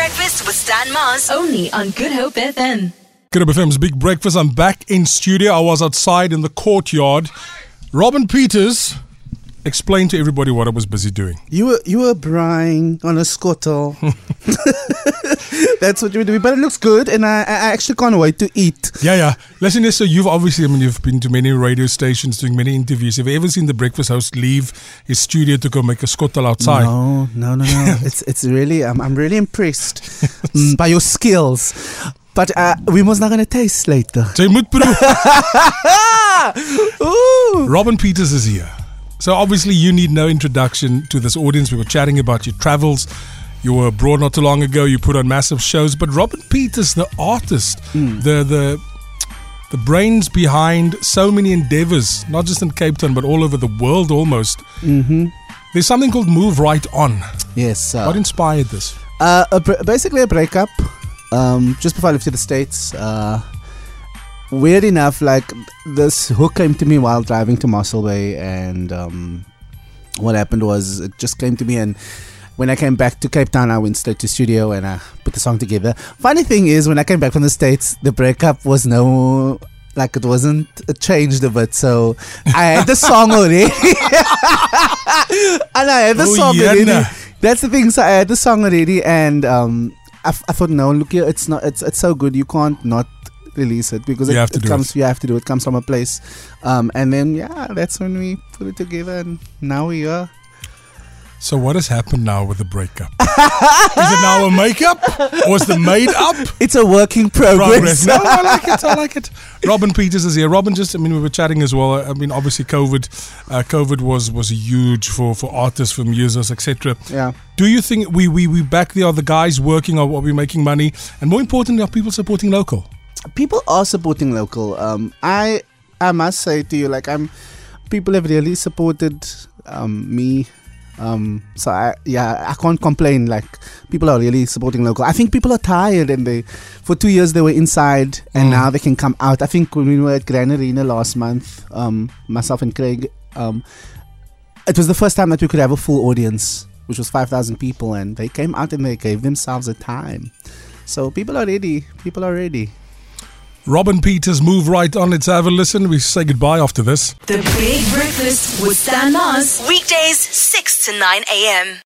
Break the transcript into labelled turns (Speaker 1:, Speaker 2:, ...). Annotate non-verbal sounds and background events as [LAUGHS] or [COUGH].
Speaker 1: Breakfast with Stan Mars.
Speaker 2: Only on Good Hope FM.
Speaker 3: Good Hope FM's Big Breakfast. I'm back in studio. I was outside in the courtyard. Robin Pieters explained to everybody what I was busy doing.
Speaker 4: You were you were braaiing on a scuttle. [LAUGHS] That's what you were doing, but it looks good, and I, I actually can't wait to eat.
Speaker 3: Yeah, yeah. Listen, so you've obviously, I mean, you've been to many radio stations doing many interviews. Have you ever seen the breakfast host leave his studio to go make a scuttle outside?
Speaker 4: No, no, no, no. [LAUGHS] it's it's really I'm I'm really impressed [LAUGHS] mm, by your skills. But uh, we must not gonna taste later.
Speaker 3: Jy moet proe. Robin Pieters is here. So obviously you need no introduction to this audience. We were chatting about your travels. You were abroad not too long ago. You put on massive shows. But Robin Pieters, the artist, the the the brains behind so many endeavors, not just in Cape Town but all over the world almost.
Speaker 4: Mm-hmm.
Speaker 3: There's something called Move Right On.
Speaker 4: Yes. Uh,
Speaker 3: What inspired this?
Speaker 4: Uh, a br- basically a breakup. Um, just before I left to the states. Uh, weird enough, like this hook came to me while driving to Mossel Bay, and um, what happened was it just came to me, and when I came back to Cape Town, I went straight to studio and I put the song together. Funny thing is, when I came back from the states, the breakup was no. Like it wasn't it changed a bit, so I had the song already, [LAUGHS] and I had the
Speaker 3: Oh,
Speaker 4: song
Speaker 3: yeah,
Speaker 4: already.
Speaker 3: nah.
Speaker 4: That's the thing. So I had the song already, and um, I, f- I thought, no, look here, it's not, it's it's so good. You can't not release it because
Speaker 3: You
Speaker 4: it,
Speaker 3: have to
Speaker 4: it
Speaker 3: do
Speaker 4: comes.
Speaker 3: it.
Speaker 4: You have to do it. Comes from a place, um, and then yeah, that's when we put it together, and now we are.
Speaker 3: So what has happened now with the breakup? is it now a makeup? Or is the made up?
Speaker 4: It's a working progress.
Speaker 3: progress. No, I like it. I like it. Robin Pieters is here. Robin, just I mean, we were chatting as well. I mean, obviously, COVID, uh, COVID was was huge for for artists, for musicians, etc.
Speaker 4: yeah.
Speaker 3: Do you think we we we back the other guys working, or are we making money, and more importantly, are people supporting local?
Speaker 4: People are supporting local. Um, I I must say to you, like I'm, people have really supported um, me. Um, so I yeah I can't complain. Like people are really supporting local. I think people are tired and they for two years they were inside and
Speaker 3: Mm.
Speaker 4: now they can come out. I think when we were at Grand Arena last month, um, myself and Craig, um, it was the first time that we could have a full audience, which was five thousand people, and they came out and they gave themselves a time. So people are ready. People are ready.
Speaker 3: Robin Pieters, move right on. Let's have a listen. We say goodbye after this.
Speaker 2: The Big Breakfast with Stan Mars.
Speaker 1: Weekdays 6 to 9 a.m.